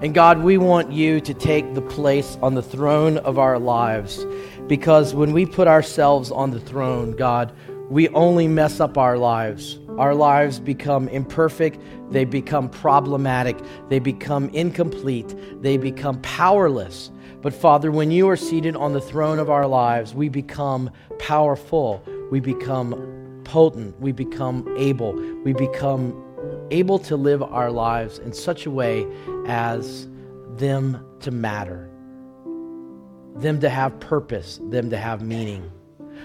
And God, we want you to take the place on the throne of our lives. Because when we put ourselves on the throne, God, we only mess up our lives. Our lives become imperfect, they become problematic, they become incomplete, they become powerless. But Father, when you are seated on the throne of our lives, we become powerful, we become potent, we become able, we become able to live our lives in such a way as them to matter, them to have purpose, them to have meaning.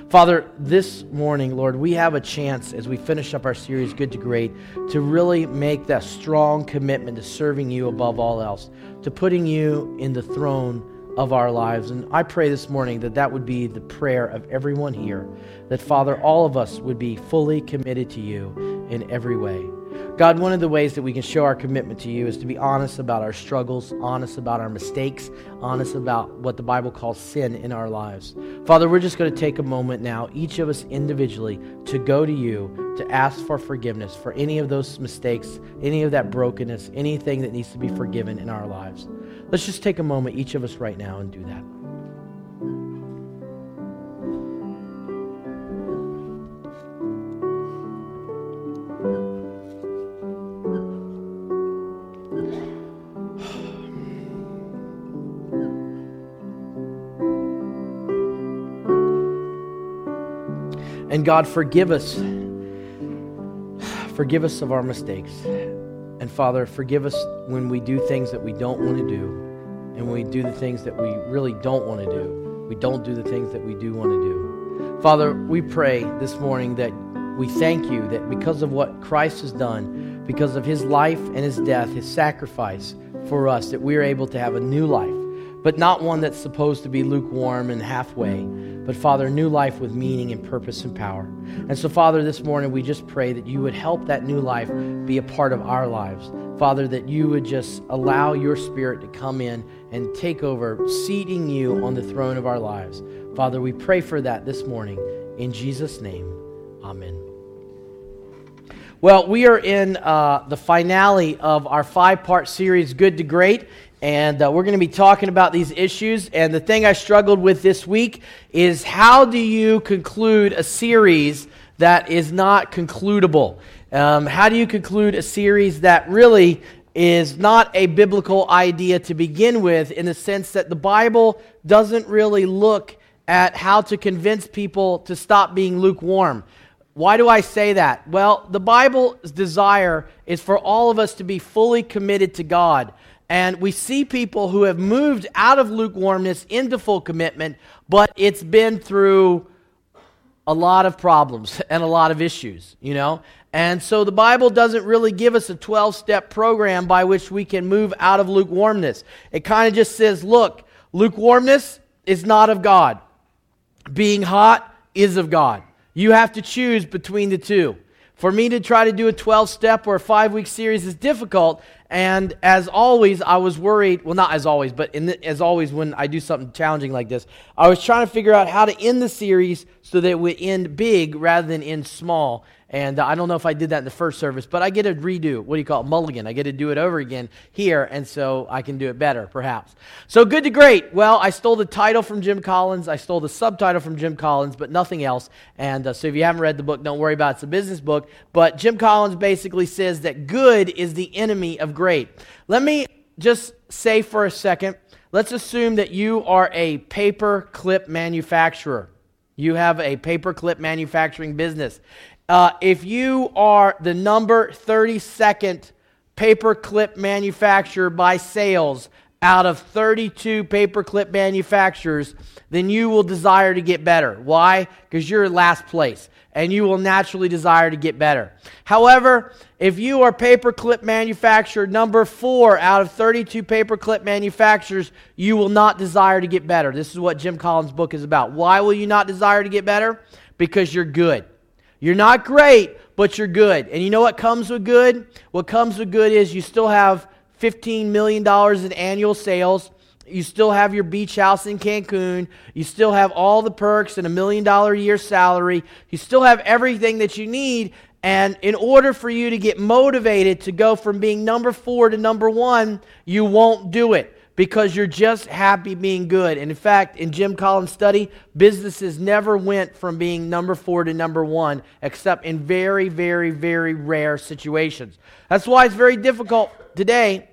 Father, this morning, Lord, we have a chance as we finish up our series, Good to Great, to really make that strong commitment to serving you above all else, to putting you in the throne of our lives. And I pray this morning that that would be the prayer of everyone here, that Father, all of us would be fully committed to you in every way. God, one of the ways that we can show our commitment to you is to be honest about our struggles, honest about our mistakes, honest about what the Bible calls sin in our lives. Father, we're just going to take a moment now, each of us individually, to go to you to ask for forgiveness for any of those mistakes, any of that brokenness, anything that needs to be forgiven in our lives. Let's just take a moment, each of us right now, and do that. And God, forgive us. Forgive us of our mistakes. And Father, forgive us when we do things that we don't want to do. And when we do the things that we really don't want to do. We don't do the things that we do want to do. Father, we pray this morning that we thank you that because of what Christ has done, because of his life and his death, his sacrifice for us, that we are able to have a new life, but not one that's supposed to be lukewarm and halfway but Father, new life with meaning and purpose and power. And so, Father, this morning we just pray that you would help that new life be a part of our lives. Father, that you would just allow your spirit to come in and take over, seating you on the throne of our lives. Father, we pray for that this morning. In Jesus' name, amen. Well, we are in uh, the finale of our five part series, Good to Great. And uh, we're going to be talking about these issues. And the thing I struggled with this week is how do you conclude a series that is not concludable? Um, how do you conclude a series that really is not a biblical idea to begin with, in the sense that the Bible doesn't really look at how to convince people to stop being lukewarm? Why do I say that? Well, the Bible's desire is for all of us to be fully committed to God. And we see people who have moved out of lukewarmness into full commitment, but it's been through a lot of problems and a lot of issues, you know? And so the Bible doesn't really give us a 12 step program by which we can move out of lukewarmness. It kind of just says, look, lukewarmness is not of God, being hot is of God. You have to choose between the two. For me to try to do a 12 step or a five week series is difficult, and as always, I was worried. Well, not as always, but the, as always, when I do something challenging like this, I was trying to figure out how to end the series so that it would end big rather than end small. And uh, I don't know if I did that in the first service, but I get a redo. What do you call it? Mulligan. I get to do it over again here, and so I can do it better, perhaps. So, good to great. Well, I stole the title from Jim Collins. I stole the subtitle from Jim Collins, but nothing else. And uh, so, if you haven't read the book, don't worry about it. It's a business book. But Jim Collins basically says that good is the enemy of great. Let me just say for a second let's assume that you are a paper clip manufacturer. You have a paper clip manufacturing business. Uh, if you are the number 32nd paperclip manufacturer by sales out of 32 paperclip manufacturers, then you will desire to get better. Why? Because you're last place and you will naturally desire to get better. However, if you are paperclip manufacturer number four out of 32 paperclip manufacturers, you will not desire to get better. This is what Jim Collins' book is about. Why will you not desire to get better? Because you're good. You're not great, but you're good. And you know what comes with good? What comes with good is you still have $15 million in annual sales. You still have your beach house in Cancun. You still have all the perks and a million dollar a year salary. You still have everything that you need. And in order for you to get motivated to go from being number four to number one, you won't do it because you're just happy being good. And in fact, in Jim Collins' study, businesses never went from being number four to number one, except in very, very, very rare situations. That's why it's very difficult today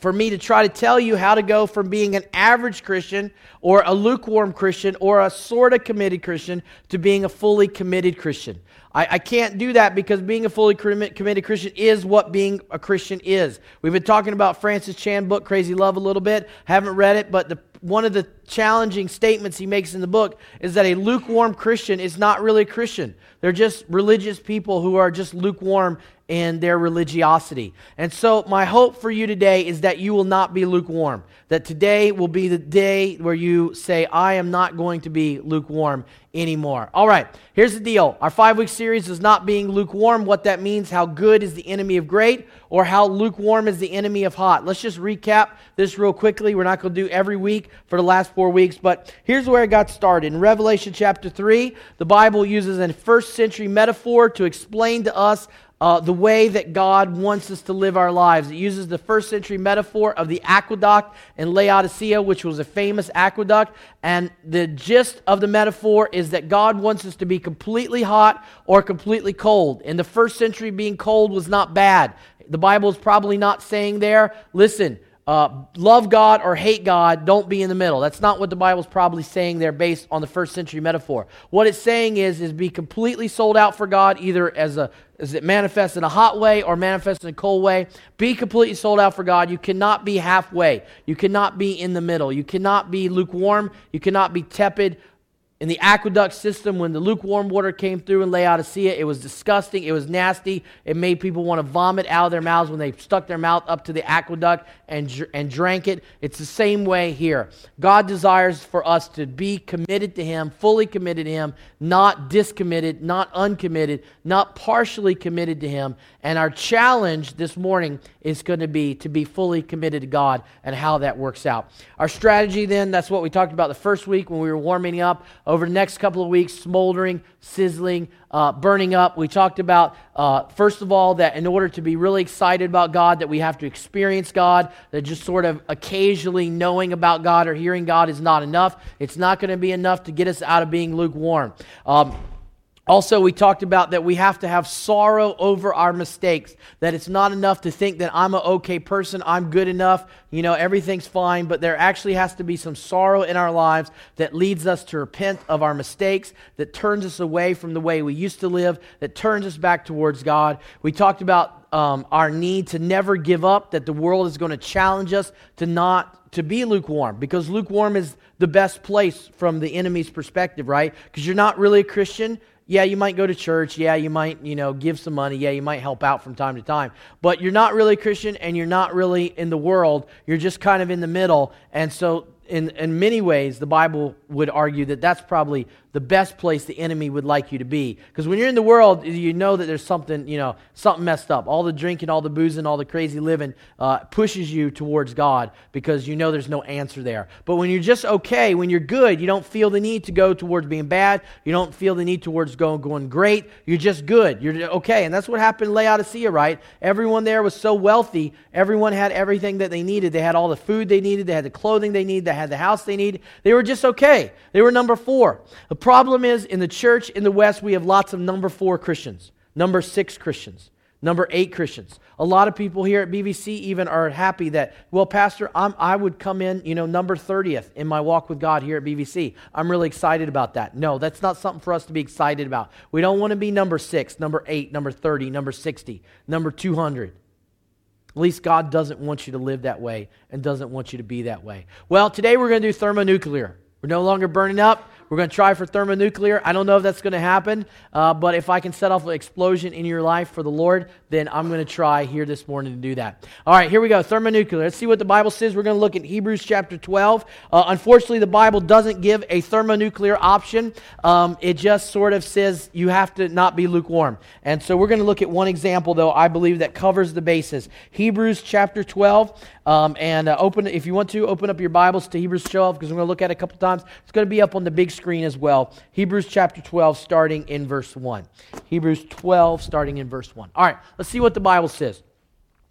for me to try to tell you how to go from being an average Christian or a lukewarm Christian or a sort of committed Christian to being a fully committed Christian. I, I can't do that because being a fully committed Christian is what being a Christian is. We've been talking about Francis Chan book, Crazy Love, a little bit. Haven't read it, but the, one of the challenging statements he makes in the book is that a lukewarm Christian is not really a Christian. They're just religious people who are just lukewarm in their religiosity. And so, my hope for you today is that you will not be lukewarm. That today will be the day where you say, I am not going to be lukewarm anymore. All right, here's the deal. Our five week series is not being lukewarm. What that means, how good is the enemy of great, or how lukewarm is the enemy of hot. Let's just recap this real quickly. We're not going to do every week for the last four weeks, but here's where it got started. In Revelation chapter 3, the Bible uses a first century metaphor to explain to us uh, the way that God wants us to live our lives. It uses the first century metaphor of the aqueduct in Laodicea, which was a famous aqueduct. And the gist of the metaphor is that God wants us to be completely hot or completely cold. In the first century, being cold was not bad. The Bible is probably not saying there, listen, uh, love God or hate God, don't be in the middle. That's not what the Bible's probably saying there based on the first century metaphor. What it's saying is, is be completely sold out for God, either as a as it manifests in a hot way or manifests in a cold way. Be completely sold out for God. You cannot be halfway. You cannot be in the middle. You cannot be lukewarm. You cannot be tepid in the aqueduct system, when the lukewarm water came through in Laodicea, it was disgusting. It was nasty. It made people want to vomit out of their mouths when they stuck their mouth up to the aqueduct and, and drank it. It's the same way here. God desires for us to be committed to Him, fully committed to Him, not discommitted, not uncommitted, not partially committed to Him. And our challenge this morning is going to be to be fully committed to God and how that works out. Our strategy, then, that's what we talked about the first week when we were warming up over the next couple of weeks, smoldering, sizzling, uh, burning up. We talked about, uh, first of all, that in order to be really excited about God, that we have to experience God, that just sort of occasionally knowing about God or hearing God is not enough. It's not going to be enough to get us out of being lukewarm. Um, also, we talked about that we have to have sorrow over our mistakes, that it's not enough to think that I'm an okay person, I'm good enough, you know, everything's fine, but there actually has to be some sorrow in our lives that leads us to repent of our mistakes, that turns us away from the way we used to live, that turns us back towards God. We talked about um, our need to never give up, that the world is going to challenge us to not to be lukewarm because lukewarm is the best place from the enemy's perspective, right? Because you're not really a Christian, yeah, you might go to church. Yeah, you might, you know, give some money. Yeah, you might help out from time to time. But you're not really Christian and you're not really in the world. You're just kind of in the middle. And so in, in many ways, the Bible would argue that that's probably the best place the enemy would like you to be. Because when you're in the world, you know that there's something, you know, something messed up. All the drinking, all the boozing, all the crazy living uh, pushes you towards God because you know there's no answer there. But when you're just okay, when you're good, you don't feel the need to go towards being bad. You don't feel the need towards going, going great. You're just good. You're okay. And that's what happened in Laodicea, right? Everyone there was so wealthy. Everyone had everything that they needed. They had all the food they needed. They had the clothing they needed. They had the house they needed. They were just okay. They were number four. The problem is in the church in the West, we have lots of number four Christians, number six Christians, number eight Christians. A lot of people here at BVC even are happy that, well, Pastor, I'm, i would come in, you know, number 30th in my walk with God here at BVC. I'm really excited about that. No, that's not something for us to be excited about. We don't want to be number six, number eight, number 30, number 60, number 200. At least God doesn't want you to live that way and doesn't want you to be that way. Well, today we're going to do thermonuclear. We're no longer burning up. We're going to try for thermonuclear. I don't know if that's going to happen, uh, but if I can set off an explosion in your life for the Lord, then I'm going to try here this morning to do that. All right, here we go. Thermonuclear. Let's see what the Bible says. We're going to look at Hebrews chapter 12. Uh, unfortunately, the Bible doesn't give a thermonuclear option. Um, it just sort of says you have to not be lukewarm. And so we're going to look at one example, though, I believe that covers the basis. Hebrews chapter 12. Um, and uh, open, if you want to, open up your Bibles to Hebrews 12 because we're going to look at it a couple times. It's going to be up on the big screen as well. Hebrews chapter 12, starting in verse 1. Hebrews 12, starting in verse 1. All right, let's see what the Bible says.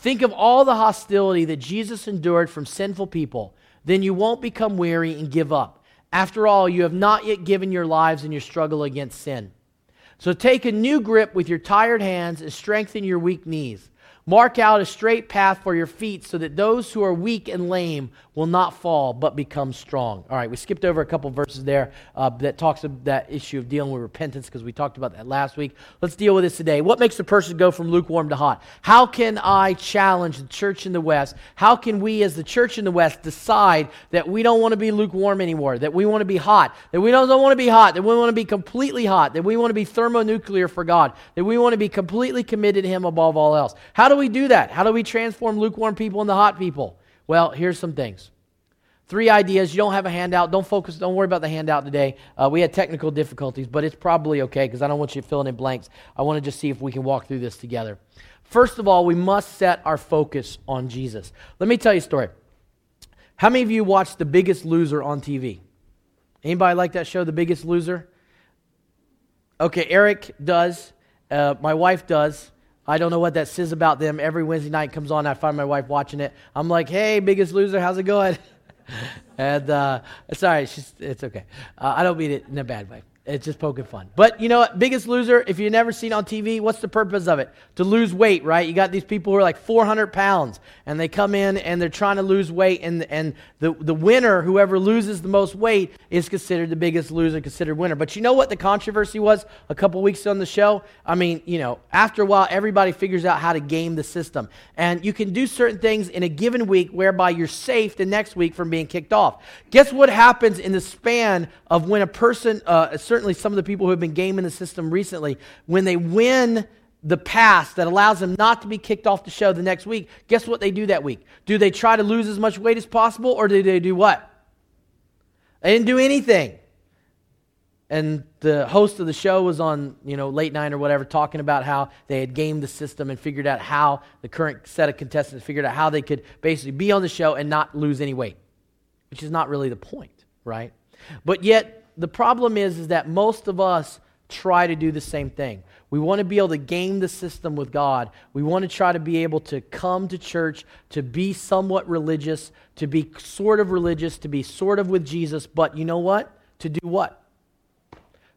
Think of all the hostility that Jesus endured from sinful people. Then you won't become weary and give up. After all, you have not yet given your lives in your struggle against sin. So take a new grip with your tired hands and strengthen your weak knees. Mark out a straight path for your feet so that those who are weak and lame will not fall but become strong. All right, we skipped over a couple verses there uh, that talks about that issue of dealing with repentance because we talked about that last week. Let's deal with this today. What makes a person go from lukewarm to hot? How can I challenge the church in the West? How can we, as the church in the West, decide that we don't want to be lukewarm anymore, that we want to be hot, that we don't, don't want to be hot, that we want to be completely hot, that we want to be thermonuclear for God, that we want to be completely committed to Him above all else? How do we do that? How do we transform lukewarm people into hot people? Well, here's some things. Three ideas. You don't have a handout. Don't focus. Don't worry about the handout today. Uh, we had technical difficulties, but it's probably okay because I don't want you filling in blanks. I want to just see if we can walk through this together. First of all, we must set our focus on Jesus. Let me tell you a story. How many of you watched The Biggest Loser on TV? Anybody like that show, The Biggest Loser? Okay, Eric does. Uh, my wife does. I don't know what that says about them. Every Wednesday night comes on, I find my wife watching it. I'm like, hey, biggest loser, how's it going? and uh, sorry, she's, it's okay. Uh, I don't mean it in a bad way. It's just poking fun. But you know what? Biggest loser, if you've never seen on TV, what's the purpose of it? To lose weight, right? You got these people who are like 400 pounds, and they come in and they're trying to lose weight, and, and the, the winner, whoever loses the most weight, is considered the biggest loser, considered winner. But you know what the controversy was a couple weeks on the show? I mean, you know, after a while, everybody figures out how to game the system. And you can do certain things in a given week whereby you're safe the next week from being kicked off. Guess what happens in the span of when a person, uh, certainly some of the people who have been gaming the system recently, when they win the pass that allows them not to be kicked off the show the next week, guess what they do that week? Do they try to lose as much weight as possible or do they do what? They didn't do anything. And the host of the show was on, you know, late night or whatever, talking about how they had gamed the system and figured out how the current set of contestants figured out how they could basically be on the show and not lose any weight, which is not really the point, right? But yet, the problem is, is that most of us try to do the same thing. We want to be able to game the system with God. We want to try to be able to come to church, to be somewhat religious, to be sort of religious, to be sort of with Jesus, but you know what? To do what?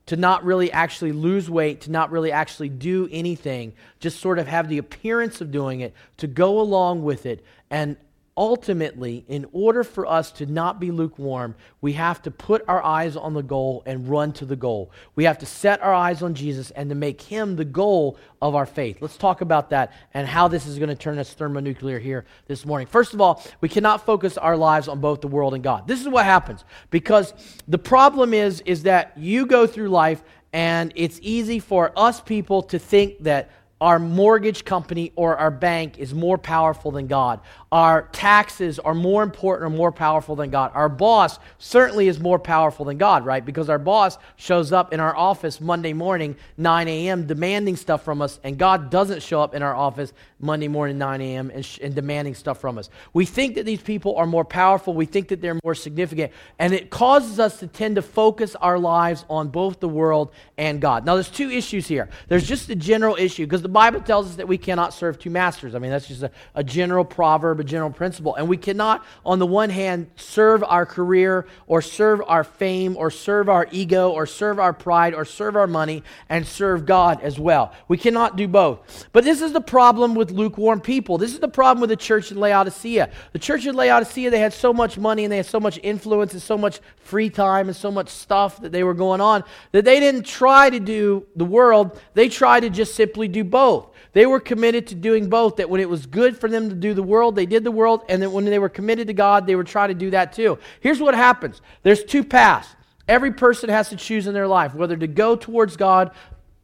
To not really actually lose weight, to not really actually do anything, just sort of have the appearance of doing it, to go along with it, and ultimately, in order for us to not be lukewarm, we have to put our eyes on the goal and run to the goal. We have to set our eyes on Jesus and to make him the goal of our faith. Let's talk about that and how this is going to turn us thermonuclear here this morning. First of all, we cannot focus our lives on both the world and God. This is what happens because the problem is is that you go through life and it's easy for us people to think that our mortgage company or our bank is more powerful than God. Our taxes are more important or more powerful than God. Our boss certainly is more powerful than God, right? Because our boss shows up in our office Monday morning, 9 a.m., demanding stuff from us, and God doesn't show up in our office Monday morning, 9 a.m., and, sh- and demanding stuff from us. We think that these people are more powerful. We think that they're more significant. And it causes us to tend to focus our lives on both the world and God. Now, there's two issues here. There's just a general issue because the Bible tells us that we cannot serve two masters. I mean, that's just a, a general proverb, a general principle. And we cannot, on the one hand, serve our career or serve our fame or serve our ego or serve our pride or serve our money and serve God as well. We cannot do both. But this is the problem with lukewarm people. This is the problem with the church in Laodicea. The church in Laodicea, they had so much money and they had so much influence and so much free time and so much stuff that they were going on that they didn't try to do the world. They tried to just simply do both. They were committed to doing both, that when it was good for them to do the world, they did the world, and that when they were committed to God, they were trying to do that too. Here's what happens there's two paths. Every person has to choose in their life whether to go towards God.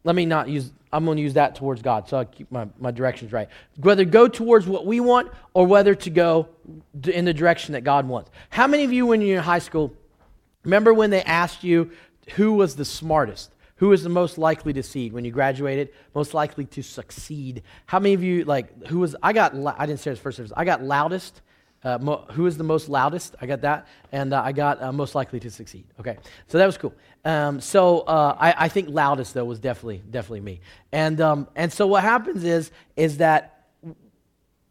Let me not use, I'm going to use that towards God, so I'll keep my, my directions right. Whether go towards what we want or whether to go in the direction that God wants. How many of you, when you're in high school, remember when they asked you who was the smartest? Who was the most likely to succeed when you graduated? Most likely to succeed. How many of you like who was? I got. I didn't say it first. I got loudest. Uh, mo- who is the most loudest? I got that, and uh, I got uh, most likely to succeed. Okay, so that was cool. Um, so uh, I, I, think loudest though was definitely definitely me. And um, and so what happens is is that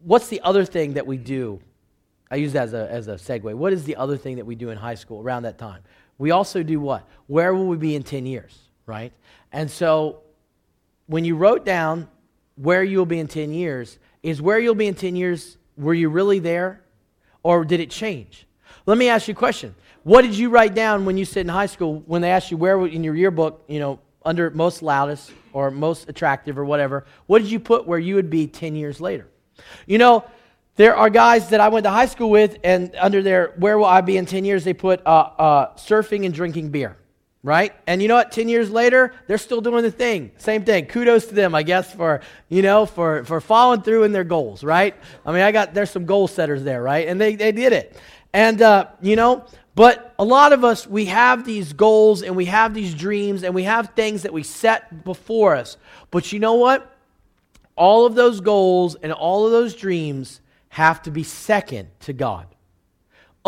what's the other thing that we do? I use that as a as a segue. What is the other thing that we do in high school around that time? We also do what? Where will we be in ten years? Right. And so when you wrote down where you'll be in ten years, is where you'll be in ten years. Were you really there? Or did it change? Let me ask you a question. What did you write down when you sit in high school when they asked you where in your yearbook, you know, under most loudest or most attractive or whatever, what did you put where you would be 10 years later? You know, there are guys that I went to high school with, and under their where will I be in 10 years, they put uh, uh, surfing and drinking beer right? And you know what? 10 years later, they're still doing the thing. Same thing. Kudos to them, I guess, for, you know, for, for following through in their goals, right? I mean, I got, there's some goal setters there, right? And they, they did it. And, uh, you know, but a lot of us, we have these goals and we have these dreams and we have things that we set before us. But you know what? All of those goals and all of those dreams have to be second to God.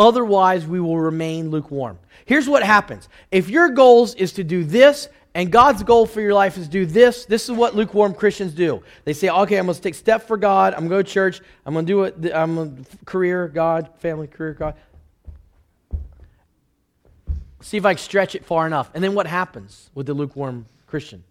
Otherwise, we will remain lukewarm. Here's what happens if your goals is to do this, and God's goal for your life is do this. This is what lukewarm Christians do. They say, okay, I'm going to take step for God. I'm going to go to church. I'm going to do it. I'm to career, God, family, career, God. See if I can stretch it far enough. And then what happens with the lukewarm Christian?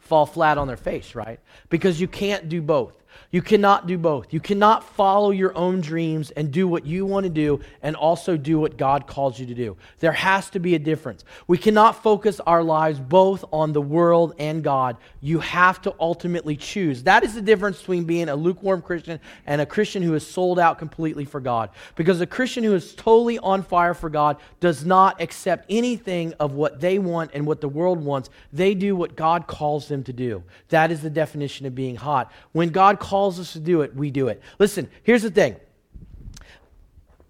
Fall flat on their face, right? Because you can't do both. You cannot do both. You cannot follow your own dreams and do what you want to do and also do what God calls you to do. There has to be a difference. We cannot focus our lives both on the world and God. You have to ultimately choose. That is the difference between being a lukewarm Christian and a Christian who is sold out completely for God. Because a Christian who is totally on fire for God does not accept anything of what they want and what the world wants. They do what God calls them to do. That is the definition of being hot. When God calls calls us to do it, we do it. Listen, here's the thing.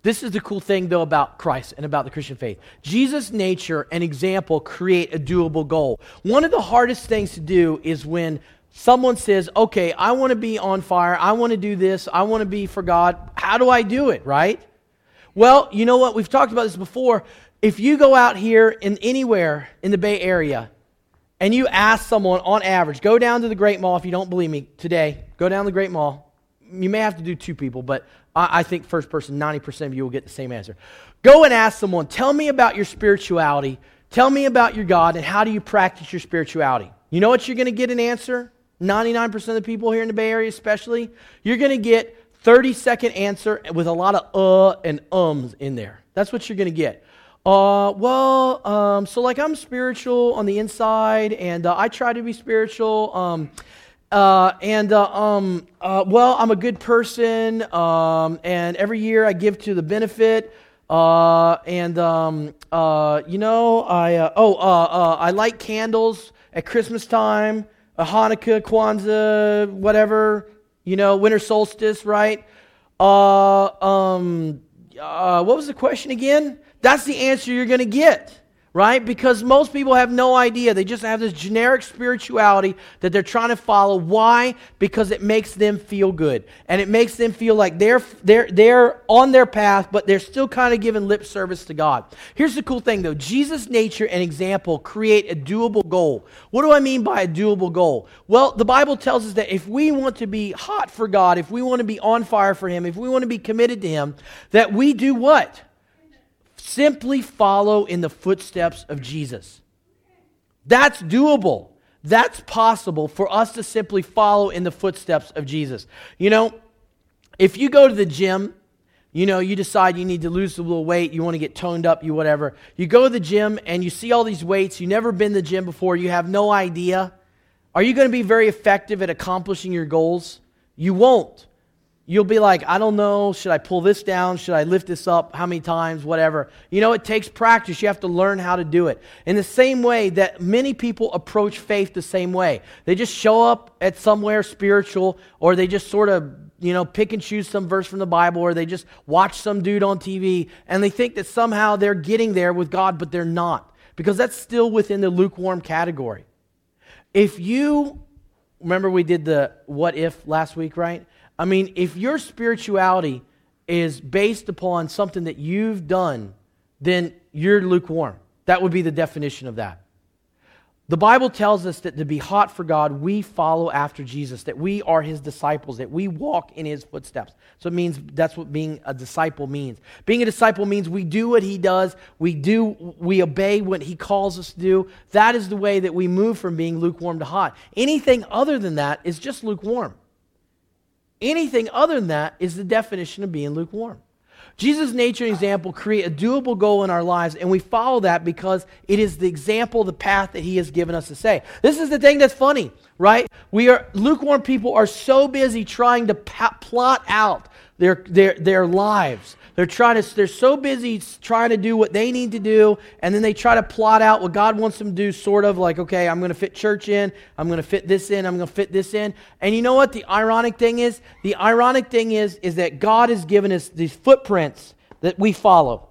This is the cool thing, though, about Christ and about the Christian faith. Jesus' nature and example create a doable goal. One of the hardest things to do is when someone says, Okay, I want to be on fire. I want to do this. I want to be for God. How do I do it, right? Well, you know what? We've talked about this before. If you go out here in anywhere in the Bay Area and you ask someone on average, go down to the Great Mall if you don't believe me today, go down to the Great Mall. You may have to do two people, but I, I think first person, 90% of you will get the same answer. Go and ask someone, tell me about your spirituality, tell me about your God, and how do you practice your spirituality? You know what you're going to get an answer? 99% of the people here in the Bay Area, especially, you're going to get 30 second answer with a lot of uh and ums in there. That's what you're going to get. Uh, well, um, so like I'm spiritual on the inside, and uh, I try to be spiritual. Um, uh, and uh, um, uh, well, I'm a good person, um, and every year I give to the benefit. Uh, and um, uh, you know, I uh, oh, uh, uh, I light candles at Christmas time, uh, Hanukkah, Kwanzaa, whatever. You know, winter solstice, right? Uh, um, uh, what was the question again? That's the answer you're going to get right? Because most people have no idea. They just have this generic spirituality that they're trying to follow. Why? Because it makes them feel good. And it makes them feel like they're, they're, they're on their path, but they're still kind of giving lip service to God. Here's the cool thing, though Jesus' nature and example create a doable goal. What do I mean by a doable goal? Well, the Bible tells us that if we want to be hot for God, if we want to be on fire for Him, if we want to be committed to Him, that we do what? Simply follow in the footsteps of Jesus. That's doable. That's possible for us to simply follow in the footsteps of Jesus. You know, if you go to the gym, you know, you decide you need to lose a little weight, you want to get toned up, you whatever. You go to the gym and you see all these weights, you've never been to the gym before, you have no idea. Are you going to be very effective at accomplishing your goals? You won't. You'll be like, I don't know, should I pull this down? Should I lift this up? How many times? Whatever. You know, it takes practice. You have to learn how to do it. In the same way that many people approach faith the same way, they just show up at somewhere spiritual, or they just sort of, you know, pick and choose some verse from the Bible, or they just watch some dude on TV, and they think that somehow they're getting there with God, but they're not, because that's still within the lukewarm category. If you remember, we did the what if last week, right? I mean, if your spirituality is based upon something that you've done, then you're lukewarm. That would be the definition of that. The Bible tells us that to be hot for God, we follow after Jesus, that we are his disciples, that we walk in his footsteps. So it means that's what being a disciple means. Being a disciple means we do what he does, we do we obey what he calls us to do. That is the way that we move from being lukewarm to hot. Anything other than that is just lukewarm. Anything other than that is the definition of being lukewarm. Jesus' nature and example create a doable goal in our lives, and we follow that because it is the example, the path that He has given us to say. This is the thing that's funny, right? We are lukewarm people are so busy trying to plot out their, their, their lives they're trying to, they're so busy trying to do what they need to do, and then they try to plot out what God wants them to do, sort of like, okay, I'm going to fit church in, I'm going to fit this in, I'm going to fit this in. And you know what the ironic thing is? The ironic thing is, is that God has given us these footprints that we follow,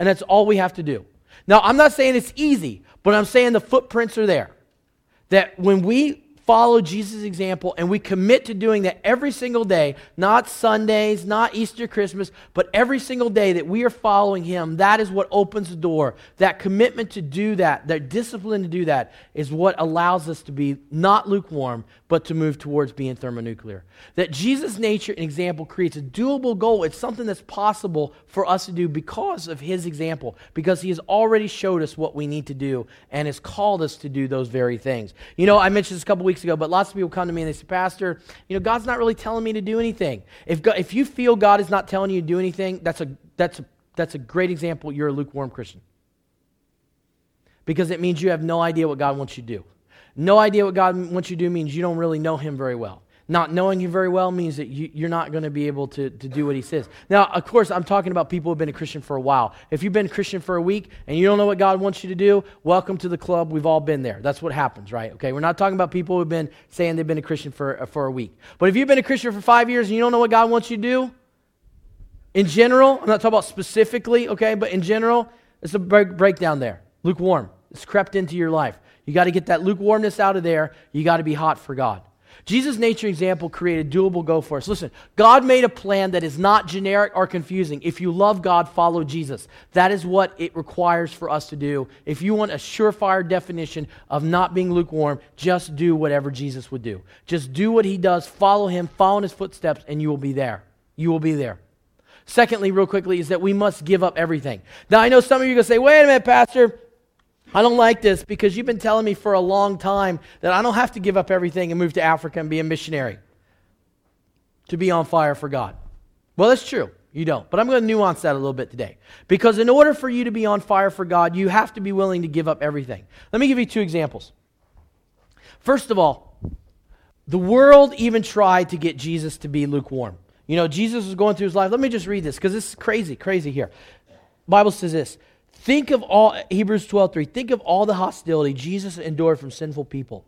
and that's all we have to do. Now, I'm not saying it's easy, but I'm saying the footprints are there. That when we follow Jesus' example and we commit to doing that every single day, not Sundays, not Easter, Christmas, but every single day that we are following Him, that is what opens the door. That commitment to do that, that discipline to do that, is what allows us to be not lukewarm, but to move towards being thermonuclear. That Jesus' nature and example creates a doable goal. It's something that's possible for us to do because of His example, because He has already showed us what we need to do and has called us to do those very things. You know, I mentioned this a couple weeks ago, but lots of people come to me and they say, Pastor, you know, God's not really telling me to do anything. If, God, if you feel God is not telling you to do anything, that's a, that's, a, that's a great example. You're a lukewarm Christian. Because it means you have no idea what God wants you to do. No idea what God wants you to do means you don't really know Him very well. Not knowing Him very well means that you, are not going to be able to, to do what he says. Now, of course, I'm talking about people who have been a Christian for a while. If you've been a Christian for a week and you don't know what God wants you to do, welcome to the club. We've all been there. That's what happens, right? Okay, we're not talking about people who've been saying they've been a Christian for, uh, for a week. But if you've been a Christian for five years and you don't know what God wants you to do, in general, I'm not talking about specifically, okay, but in general, it's a break, breakdown there. Lukewarm. It's crept into your life. You got to get that lukewarmness out of there. You got to be hot for God. Jesus' nature example created doable go for us. Listen, God made a plan that is not generic or confusing. If you love God, follow Jesus. That is what it requires for us to do. If you want a surefire definition of not being lukewarm, just do whatever Jesus would do. Just do what he does, follow him, follow in his footsteps, and you will be there. You will be there. Secondly, real quickly, is that we must give up everything. Now, I know some of you are going to say, wait a minute, Pastor. I don't like this because you've been telling me for a long time that I don't have to give up everything and move to Africa and be a missionary to be on fire for God. Well, that's true. You don't. But I'm going to nuance that a little bit today. Because in order for you to be on fire for God, you have to be willing to give up everything. Let me give you two examples. First of all, the world even tried to get Jesus to be lukewarm. You know, Jesus was going through his life. Let me just read this because this is crazy, crazy here. Bible says this Think of all, Hebrews 12, 3, think of all the hostility Jesus endured from sinful people.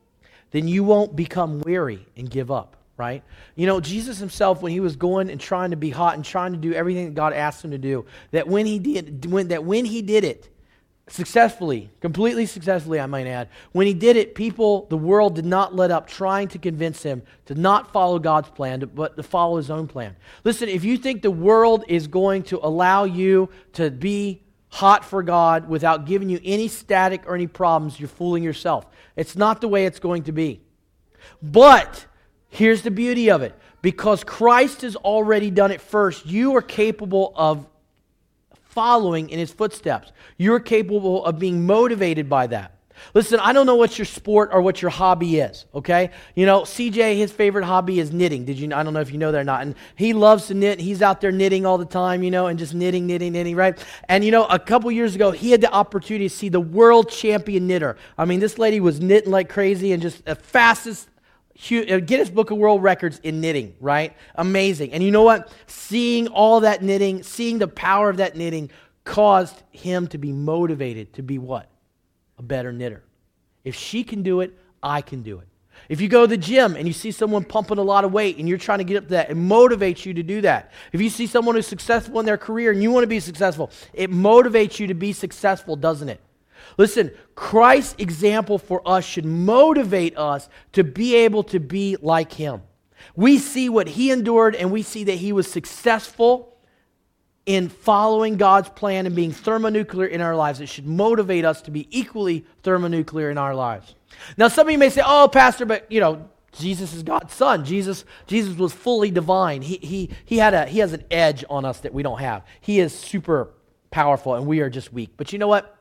Then you won't become weary and give up, right? You know, Jesus himself, when he was going and trying to be hot and trying to do everything that God asked him to do, that when he did, when, that when he did it, successfully, completely successfully, I might add. When he did it, people, the world did not let up trying to convince him to not follow God's plan, but to follow his own plan. Listen, if you think the world is going to allow you to be hot for God without giving you any static or any problems, you're fooling yourself. It's not the way it's going to be. But here's the beauty of it because Christ has already done it first, you are capable of following in his footsteps. You're capable of being motivated by that. Listen, I don't know what your sport or what your hobby is, okay? You know, CJ, his favorite hobby is knitting. Did you I don't know if you know that or not. And he loves to knit. He's out there knitting all the time, you know, and just knitting, knitting, knitting, right? And you know, a couple years ago, he had the opportunity to see the world champion knitter. I mean, this lady was knitting like crazy and just the fastest uh, Guinness Book of World Records in knitting, right? Amazing. And you know what? Seeing all that knitting, seeing the power of that knitting caused him to be motivated to be what? A better knitter. If she can do it, I can do it. If you go to the gym and you see someone pumping a lot of weight and you're trying to get up to that, it motivates you to do that. If you see someone who's successful in their career and you want to be successful, it motivates you to be successful, doesn't it? Listen, Christ's example for us should motivate us to be able to be like him. We see what he endured and we see that he was successful in following God's plan and being thermonuclear in our lives. It should motivate us to be equally thermonuclear in our lives. Now, some of you may say, oh, Pastor, but, you know, Jesus is God's son. Jesus, Jesus was fully divine. He, he, he, had a, he has an edge on us that we don't have. He is super powerful, and we are just weak. But you know what?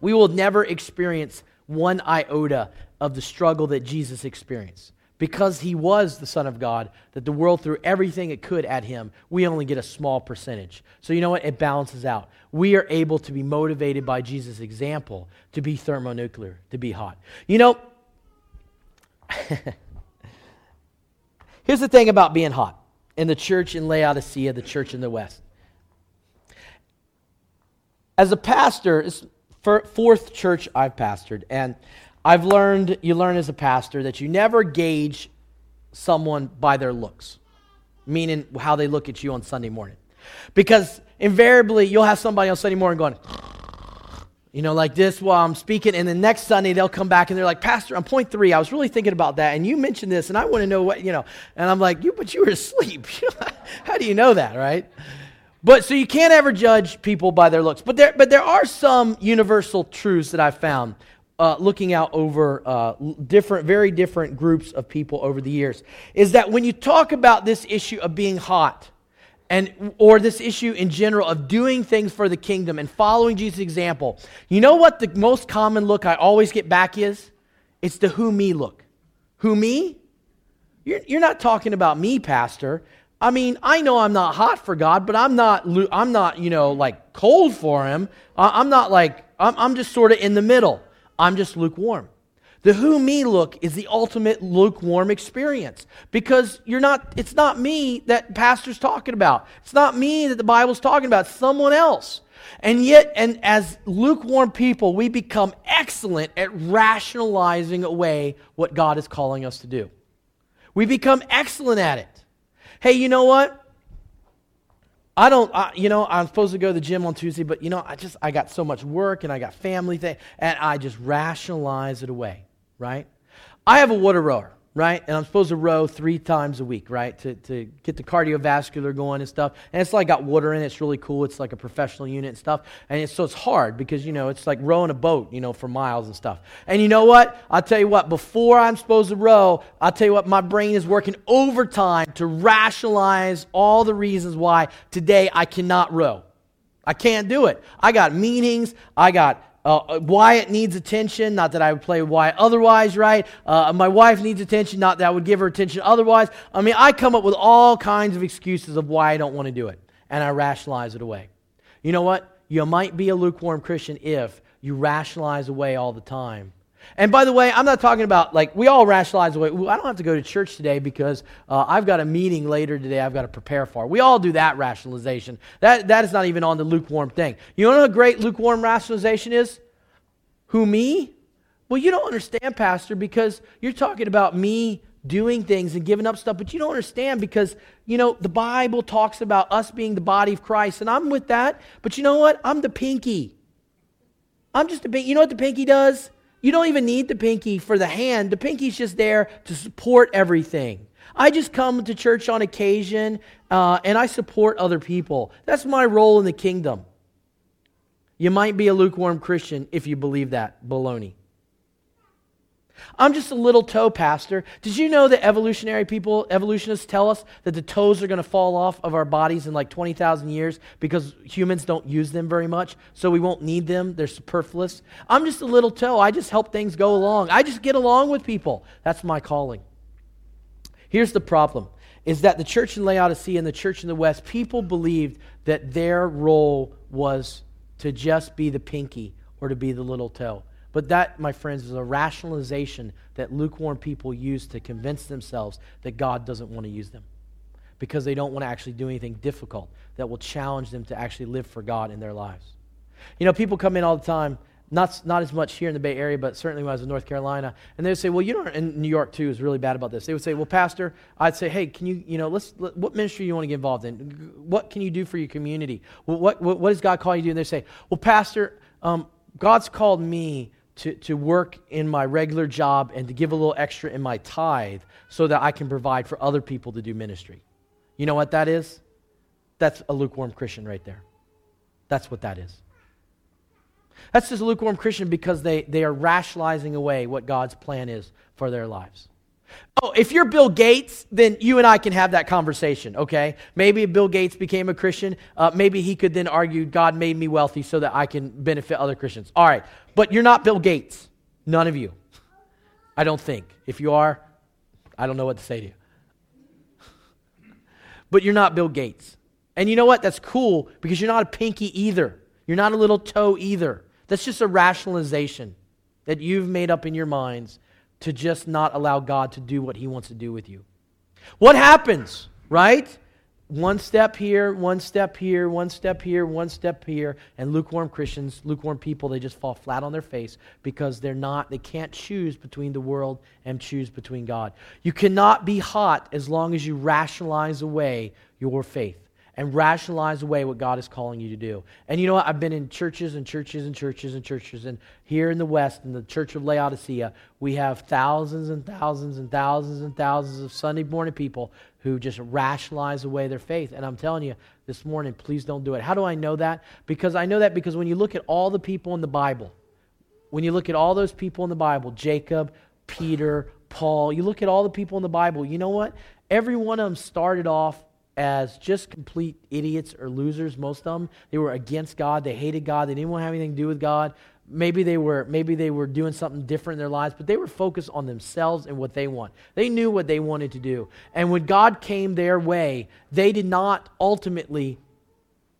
We will never experience one iota of the struggle that Jesus experienced because he was the Son of God, that the world threw everything it could at him, we only get a small percentage. So, you know what? It balances out. We are able to be motivated by Jesus' example to be thermonuclear, to be hot. You know, here's the thing about being hot in the church in Laodicea, the church in the West. As a pastor, it's fourth church I've pastored, and I've learned, you learn as a pastor, that you never gauge someone by their looks, meaning how they look at you on Sunday morning. Because invariably, you'll have somebody on Sunday morning going, you know, like this while I'm speaking, and the next Sunday they'll come back and they're like, Pastor, on point three, I was really thinking about that, and you mentioned this, and I want to know what, you know. And I'm like, you, but you were asleep. how do you know that, right? But so you can't ever judge people by their looks. But there, but there are some universal truths that I've found uh, looking out over uh, different, very different groups of people over the years, is that when you talk about this issue of being hot, and or this issue in general of doing things for the kingdom and following Jesus' example, you know what the most common look I always get back is? It's the who me look. Who me? You're, you're not talking about me, Pastor. I mean, I know I'm not hot for God, but I'm not, I'm not, you know, like cold for Him. I'm not like, I'm, I'm just sort of in the middle. I'm just lukewarm. The who me look is the ultimate lukewarm experience because you're not it's not me that pastor's talking about. It's not me that the Bible's talking about, it's someone else. And yet and as lukewarm people, we become excellent at rationalizing away what God is calling us to do. We become excellent at it. Hey, you know what? I don't, I, you know, I'm supposed to go to the gym on Tuesday, but you know, I just, I got so much work and I got family thing, and I just rationalize it away, right? I have a water rower right? And I'm supposed to row three times a week, right? To, to get the cardiovascular going and stuff. And it's like got water in it. It's really cool. It's like a professional unit and stuff. And it's, so it's hard because, you know, it's like rowing a boat, you know, for miles and stuff. And you know what? I'll tell you what, before I'm supposed to row, I'll tell you what, my brain is working overtime to rationalize all the reasons why today I cannot row. I can't do it. I got meetings. I got uh, Wyatt needs attention, not that I would play Wyatt otherwise, right? Uh, my wife needs attention, not that I would give her attention otherwise. I mean, I come up with all kinds of excuses of why I don't want to do it, and I rationalize it away. You know what? You might be a lukewarm Christian if you rationalize away all the time and by the way, I'm not talking about like we all rationalize away. I don't have to go to church today because uh, I've got a meeting later today. I've got to prepare for. We all do that rationalization. That that is not even on the lukewarm thing. You know what a great lukewarm rationalization is? Who me? Well, you don't understand, Pastor, because you're talking about me doing things and giving up stuff, but you don't understand because, you know, the Bible talks about us being the body of Christ, and I'm with that, but you know what? I'm the pinky. I'm just a pinky. You know what the pinky does? You don't even need the pinky for the hand. The pinky's just there to support everything. I just come to church on occasion uh, and I support other people. That's my role in the kingdom. You might be a lukewarm Christian if you believe that baloney. I'm just a little toe pastor. Did you know that evolutionary people, evolutionists tell us that the toes are going to fall off of our bodies in like 20,000 years because humans don't use them very much, so we won't need them. They're superfluous. I'm just a little toe. I just help things go along. I just get along with people. That's my calling. Here's the problem is that the church in Laodicea and the church in the West, people believed that their role was to just be the pinky or to be the little toe. But that, my friends, is a rationalization that lukewarm people use to convince themselves that God doesn't want to use them because they don't want to actually do anything difficult that will challenge them to actually live for God in their lives. You know, people come in all the time, not, not as much here in the Bay Area, but certainly when I was in North Carolina, and they would say, well, you know, in New York too is really bad about this. They would say, well, Pastor, I'd say, hey, can you, you know, let's, let, what ministry do you want to get involved in? What can you do for your community? What, what, what does God call you to do? And they say, well, Pastor, um, God's called me to, to work in my regular job and to give a little extra in my tithe so that I can provide for other people to do ministry. You know what that is? That's a lukewarm Christian right there. That's what that is. That's just a lukewarm Christian because they, they are rationalizing away what God's plan is for their lives. Oh, if you're Bill Gates, then you and I can have that conversation, okay? Maybe Bill Gates became a Christian, uh, maybe he could then argue, God made me wealthy so that I can benefit other Christians. All right, but you're not Bill Gates. None of you. I don't think. If you are, I don't know what to say to you. But you're not Bill Gates. And you know what? That's cool because you're not a pinky either. You're not a little toe either. That's just a rationalization that you've made up in your minds to just not allow God to do what He wants to do with you. What happens, right? One step here, one step here, one step here, one step here, and lukewarm Christians, lukewarm people, they just fall flat on their face because they're not, they can't choose between the world and choose between God. You cannot be hot as long as you rationalize away your faith and rationalize away what God is calling you to do. And you know what? I've been in churches and churches and churches and churches. And here in the West, in the Church of Laodicea, we have thousands and thousands and thousands and thousands of Sunday morning people who just rationalize away their faith. And I'm telling you this morning, please don't do it. How do I know that? Because I know that because when you look at all the people in the Bible, when you look at all those people in the Bible, Jacob, Peter, Paul, you look at all the people in the Bible, you know what? Every one of them started off as just complete idiots or losers, most of them. They were against God. They hated God. They didn't want to have anything to do with God. Maybe they were maybe they were doing something different in their lives, but they were focused on themselves and what they want. They knew what they wanted to do. And when God came their way, they did not ultimately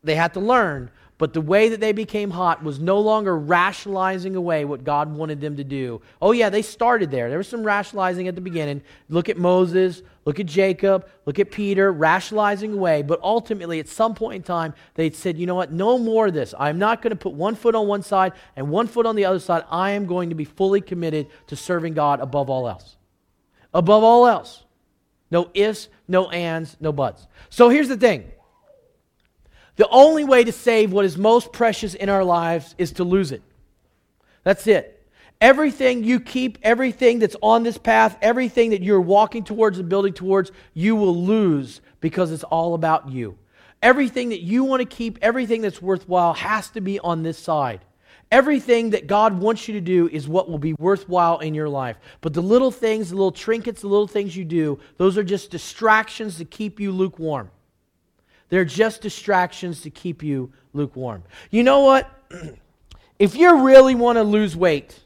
they had to learn but the way that they became hot was no longer rationalizing away what God wanted them to do. Oh, yeah, they started there. There was some rationalizing at the beginning. Look at Moses, look at Jacob, look at Peter, rationalizing away. But ultimately, at some point in time, they said, you know what? No more of this. I'm not going to put one foot on one side and one foot on the other side. I am going to be fully committed to serving God above all else. Above all else. No ifs, no ands, no buts. So here's the thing the only way to save what is most precious in our lives is to lose it. That's it. Everything you keep, everything that's on this path, everything that you're walking towards and building towards, you will lose because it's all about you. Everything that you want to keep, everything that's worthwhile has to be on this side. Everything that God wants you to do is what will be worthwhile in your life. But the little things, the little trinkets, the little things you do, those are just distractions to keep you lukewarm. They're just distractions to keep you lukewarm. You know what? if you really want to lose weight,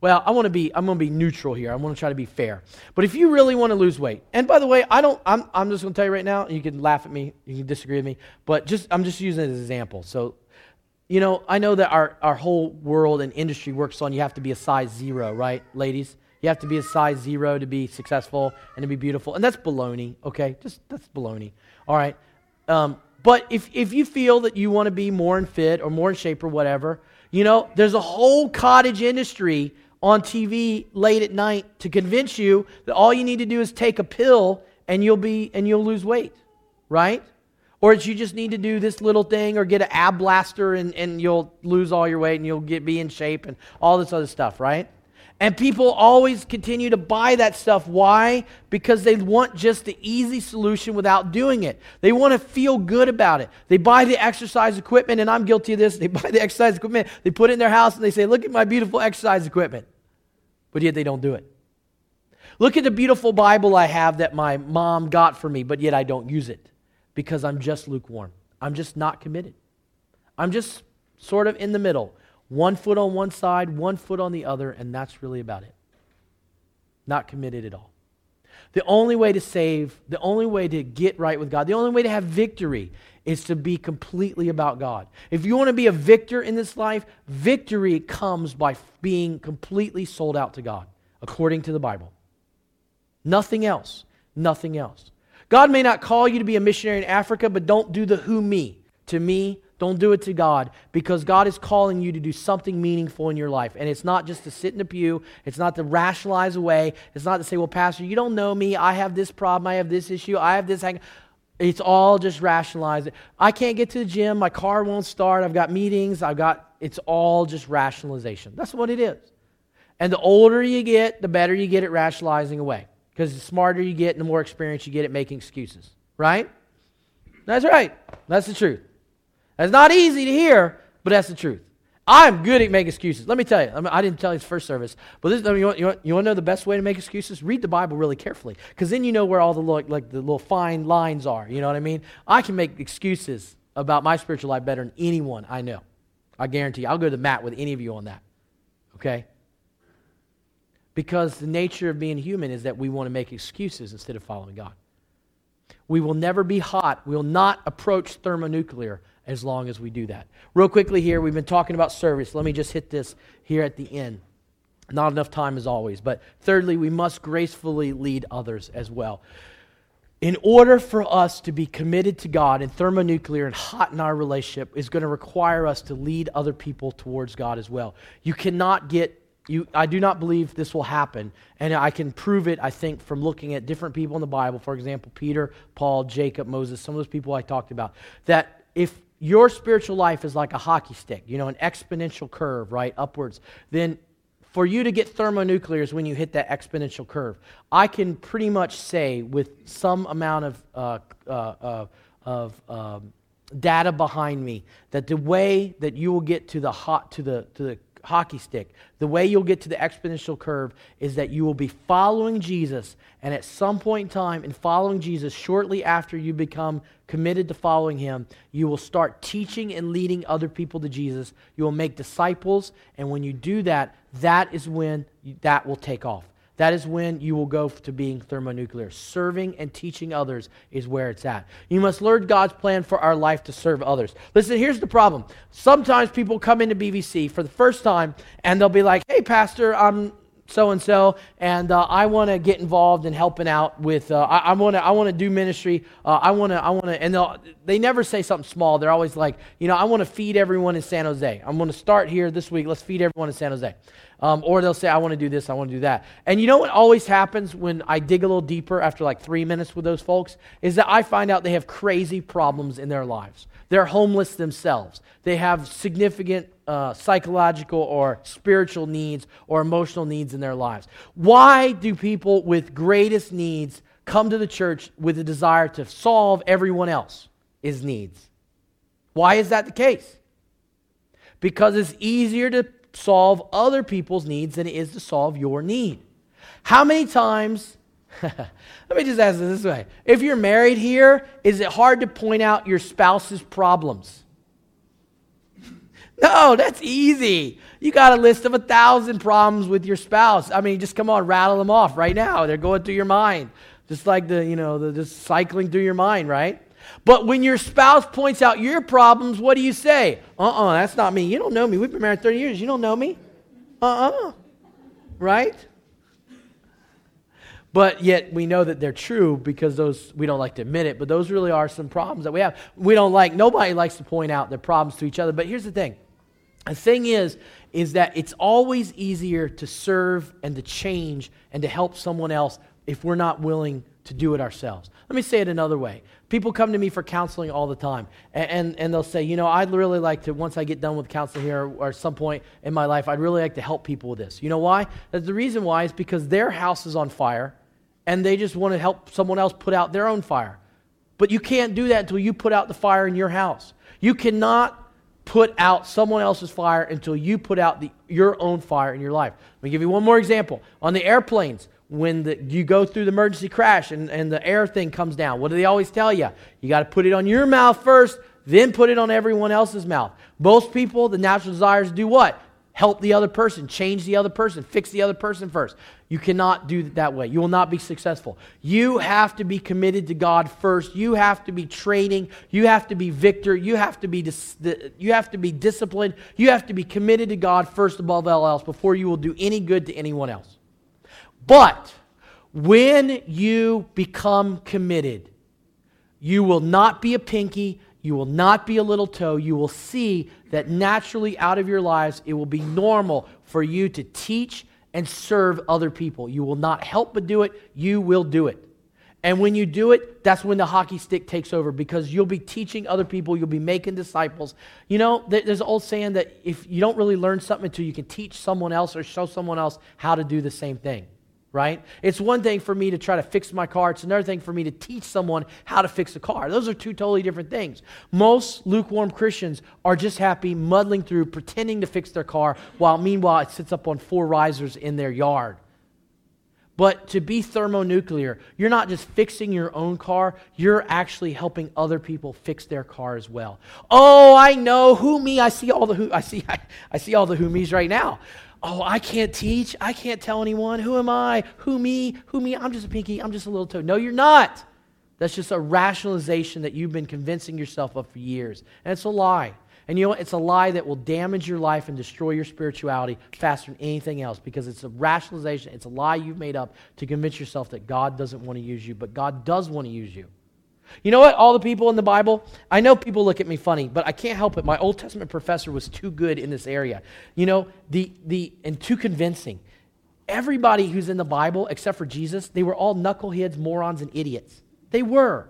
well, I want to be I'm going to be neutral here. I want to try to be fair. But if you really want to lose weight, and by the way, I don't I'm I'm just going to tell you right now, you can laugh at me, you can disagree with me, but just I'm just using it as an example. So, you know, I know that our our whole world and industry works on you have to be a size 0, right, ladies? You have to be a size zero to be successful and to be beautiful. And that's baloney, okay? Just that's baloney. All right. Um, but if, if you feel that you want to be more in fit or more in shape or whatever, you know, there's a whole cottage industry on TV late at night to convince you that all you need to do is take a pill and you'll be and you'll lose weight, right? Or that you just need to do this little thing or get an ab blaster and, and you'll lose all your weight and you'll get be in shape and all this other stuff, right? And people always continue to buy that stuff. Why? Because they want just the easy solution without doing it. They want to feel good about it. They buy the exercise equipment, and I'm guilty of this. They buy the exercise equipment, they put it in their house, and they say, Look at my beautiful exercise equipment. But yet they don't do it. Look at the beautiful Bible I have that my mom got for me, but yet I don't use it because I'm just lukewarm. I'm just not committed. I'm just sort of in the middle. One foot on one side, one foot on the other, and that's really about it. Not committed at all. The only way to save, the only way to get right with God, the only way to have victory is to be completely about God. If you want to be a victor in this life, victory comes by being completely sold out to God, according to the Bible. Nothing else. Nothing else. God may not call you to be a missionary in Africa, but don't do the who me. To me, don't do it to God because God is calling you to do something meaningful in your life. And it's not just to sit in a pew, it's not to rationalize away, it's not to say, well, Pastor, you don't know me. I have this problem, I have this issue, I have this. It's all just rationalizing. I can't get to the gym, my car won't start, I've got meetings, I've got, it's all just rationalization. That's what it is. And the older you get, the better you get at rationalizing away. Because the smarter you get and the more experience you get at making excuses. Right? That's right. That's the truth. That's not easy to hear, but that's the truth. I'm good at making excuses. Let me tell you. I, mean, I didn't tell you this first service, but this, I mean, you, want, you, want, you want to know the best way to make excuses? Read the Bible really carefully, because then you know where all the little, like the little fine lines are. You know what I mean? I can make excuses about my spiritual life better than anyone I know. I guarantee you. I'll go to the mat with any of you on that. Okay? Because the nature of being human is that we want to make excuses instead of following God. We will never be hot. We will not approach thermonuclear as long as we do that. Real quickly here, we've been talking about service. Let me just hit this here at the end. Not enough time as always. But thirdly, we must gracefully lead others as well. In order for us to be committed to God and thermonuclear and hot in our relationship is going to require us to lead other people towards God as well. You cannot get you, I do not believe this will happen. And I can prove it, I think, from looking at different people in the Bible. For example, Peter, Paul, Jacob, Moses, some of those people I talked about. That if your spiritual life is like a hockey stick, you know, an exponential curve, right, upwards, then for you to get thermonuclear is when you hit that exponential curve. I can pretty much say with some amount of, uh, uh, uh, of um, data behind me that the way that you will get to the hot to the to the hockey stick. The way you'll get to the exponential curve is that you will be following Jesus, and at some point in time, in following Jesus, shortly after you become committed to following him, you will start teaching and leading other people to Jesus. You will make disciples, and when you do that, that is when that will take off. That is when you will go to being thermonuclear. Serving and teaching others is where it's at. You must learn God's plan for our life to serve others. Listen, here's the problem. Sometimes people come into BVC for the first time and they'll be like, hey, Pastor, I'm so and so, and uh, I want to get involved in helping out with. Uh, I want to. I want to do ministry. Uh, I want to. I want to. And they never say something small. They're always like, you know, I want to feed everyone in San Jose. I'm going to start here this week. Let's feed everyone in San Jose. Um, or they'll say, I want to do this. I want to do that. And you know what always happens when I dig a little deeper after like three minutes with those folks is that I find out they have crazy problems in their lives. They're homeless themselves. They have significant uh, psychological or spiritual needs or emotional needs in their lives. Why do people with greatest needs come to the church with a desire to solve everyone else's needs? Why is that the case? Because it's easier to solve other people's needs than it is to solve your need. How many times let me just ask it this way. If you're married here, is it hard to point out your spouse's problems? No, that's easy. You got a list of a thousand problems with your spouse. I mean, just come on, rattle them off right now. They're going through your mind. Just like the, you know, the just cycling through your mind, right? But when your spouse points out your problems, what do you say? Uh uh-uh, uh, that's not me. You don't know me. We've been married 30 years. You don't know me. Uh uh-uh. uh. Right? But yet we know that they're true because those, we don't like to admit it, but those really are some problems that we have. We don't like, nobody likes to point out their problems to each other. But here's the thing the thing is, is that it's always easier to serve and to change and to help someone else if we're not willing to do it ourselves. Let me say it another way. People come to me for counseling all the time, and, and, and, they'll say, You know, I'd really like to, once I get done with counseling here or at some point in my life, I'd really like to help people with this. You know why? Uh, the reason why is because their house is on fire and they just want to help someone else put out their own fire. But you can't do that until you put out the fire in your house. You cannot put out someone else's fire until you put out the, your own fire in your life. Let me give you one more example. On the airplanes, when the, you go through the emergency crash and, and the air thing comes down, what do they always tell you? You got to put it on your mouth first, then put it on everyone else's mouth. Most people, the natural desires do what? Help the other person, change the other person, fix the other person first. You cannot do it that way. You will not be successful. You have to be committed to God first. You have to be training. You have to be victor. You have to be, dis- you have to be disciplined. You have to be committed to God first above all else before you will do any good to anyone else. But when you become committed, you will not be a pinky. You will not be a little toe. You will see that naturally out of your lives, it will be normal for you to teach and serve other people. You will not help but do it, you will do it. And when you do it, that's when the hockey stick takes over because you'll be teaching other people, you'll be making disciples. You know, there's an old saying that if you don't really learn something until you can teach someone else or show someone else how to do the same thing right? It's one thing for me to try to fix my car, it's another thing for me to teach someone how to fix a car. Those are two totally different things. Most lukewarm Christians are just happy muddling through, pretending to fix their car, while meanwhile it sits up on four risers in their yard. But to be thermonuclear, you're not just fixing your own car, you're actually helping other people fix their car as well. Oh, I know who me. I see all the who I see I, I see all the who me's right now. Oh, I can't teach. I can't tell anyone. Who am I? Who me? Who me? I'm just a pinky. I'm just a little toe. No, you're not. That's just a rationalization that you've been convincing yourself of for years. And it's a lie. And you know what? It's a lie that will damage your life and destroy your spirituality faster than anything else because it's a rationalization. It's a lie you've made up to convince yourself that God doesn't want to use you, but God does want to use you. You know what? All the people in the Bible, I know people look at me funny, but I can't help it. My Old Testament professor was too good in this area. You know, the, the, and too convincing. Everybody who's in the Bible, except for Jesus, they were all knuckleheads, morons, and idiots. They were.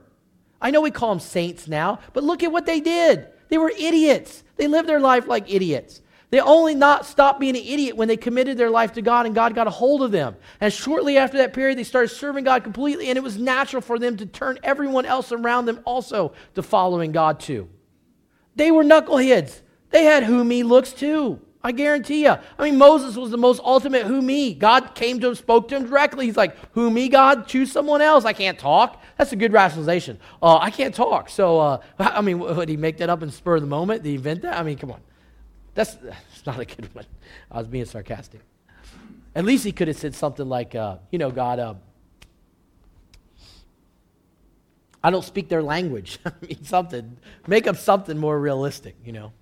I know we call them saints now, but look at what they did. They were idiots. They lived their life like idiots. They only not stopped being an idiot when they committed their life to God and God got a hold of them. And shortly after that period, they started serving God completely, and it was natural for them to turn everyone else around them also to following God too. They were knuckleheads. They had who me looks too. I guarantee you. I mean, Moses was the most ultimate who me. God came to him, spoke to him directly. He's like, who me, God? Choose someone else. I can't talk. That's a good rationalization. Uh, I can't talk. So, uh, I mean, would he make that up in spur of the moment? Did he invent that? I mean, come on. That's, that's not a good one. I was being sarcastic. At least he could have said something like, uh, you know, God, uh, I don't speak their language. I mean, something. Make up something more realistic, you know.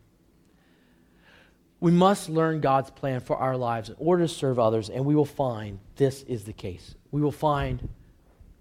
We must learn God's plan for our lives in order to serve others, and we will find this is the case. We will find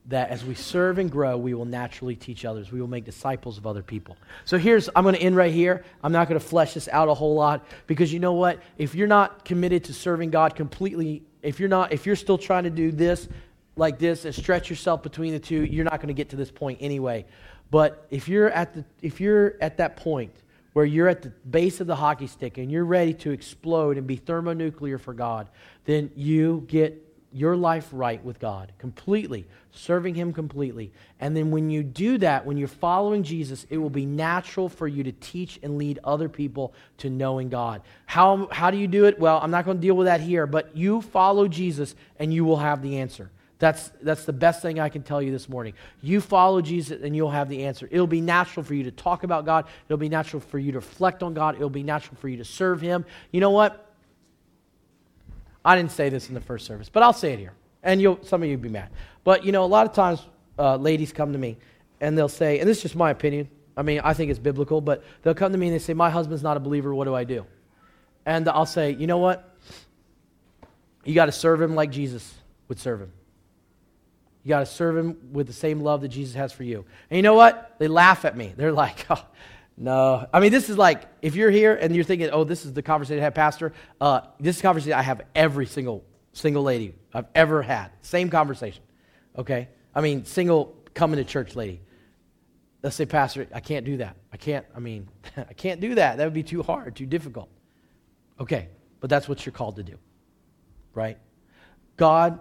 that as we serve and grow, we will naturally teach others. We will make disciples of other people. So here's, I'm going to end right here. I'm not going to flesh this out a whole lot because you know what? If you're not committed to serving God completely, if you're not, if you're still trying to do this like this and stretch yourself between the two, you're not going to get to this point anyway. But if you're at the, if you're at that point where you're at the base of the hockey stick and you're ready to explode and be thermonuclear for God, then you get your life right with God completely, serving Him completely. And then when you do that, when you're following Jesus, it will be natural for you to teach and lead other people to knowing God. How, how do you do it? Well, I'm not going to deal with that here, but you follow Jesus and you will have the answer. That's, that's the best thing I can tell you this morning. You follow Jesus and you'll have the answer. It'll be natural for you to talk about God. It'll be natural for you to reflect on God. It'll be natural for you to serve Him. You know what? I didn't say this in the first service, but I'll say it here. And you'll, some of you will be mad. But, you know, a lot of times uh, ladies come to me and they'll say, and this is just my opinion. I mean, I think it's biblical, but they'll come to me and they say, My husband's not a believer. What do I do? And I'll say, You know what? You got to serve him like Jesus would serve him. You got to serve him with the same love that Jesus has for you. And you know what? They laugh at me. They're like, oh, no. I mean, this is like, if you're here and you're thinking, oh, this is the conversation I have, Pastor, uh, this is conversation I have every single single lady I've ever had. Same conversation. Okay? I mean, single coming to church lady. Let's say, Pastor, I can't do that. I can't, I mean, I can't do that. That would be too hard, too difficult. Okay, but that's what you're called to do, right? God,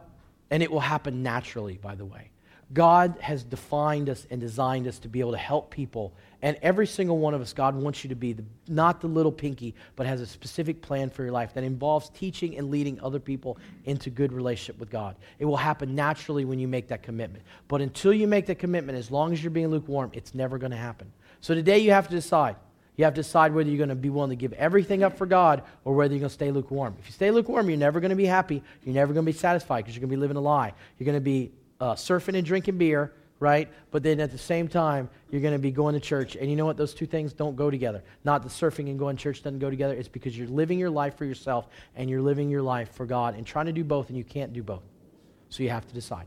and it will happen naturally, by the way. God has defined us and designed us to be able to help people. And every single one of us, God wants you to be the, not the little pinky, but has a specific plan for your life that involves teaching and leading other people into good relationship with God. It will happen naturally when you make that commitment. But until you make that commitment, as long as you're being lukewarm, it's never going to happen. So today you have to decide. You have to decide whether you're going to be willing to give everything up for God or whether you're going to stay lukewarm. If you stay lukewarm, you're never going to be happy. You're never going to be satisfied because you're going to be living a lie. You're going to be uh, surfing and drinking beer, right? But then at the same time, you're going to be going to church. And you know what? Those two things don't go together. Not that surfing and going to church doesn't go together. It's because you're living your life for yourself and you're living your life for God and trying to do both, and you can't do both. So you have to decide.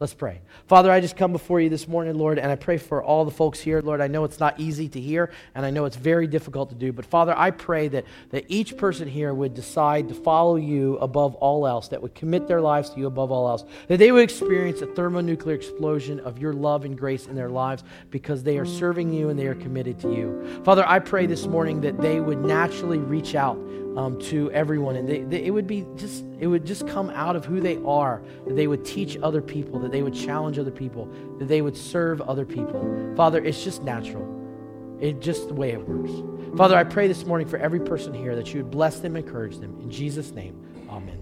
Let's pray. Father, I just come before you this morning, Lord, and I pray for all the folks here. Lord, I know it's not easy to hear, and I know it's very difficult to do. But Father, I pray that, that each person here would decide to follow you above all else, that would commit their lives to you above all else, that they would experience a thermonuclear explosion of your love and grace in their lives because they are serving you and they are committed to you. Father, I pray this morning that they would naturally reach out um, to everyone, and they, they, it would be just it would just come out of who they are. That they would teach other people, that they would challenge other people, that they would serve other people. Father, it's just natural. It's just the way it works. Father, I pray this morning for every person here that you would bless them, encourage them. In Jesus' name, Amen.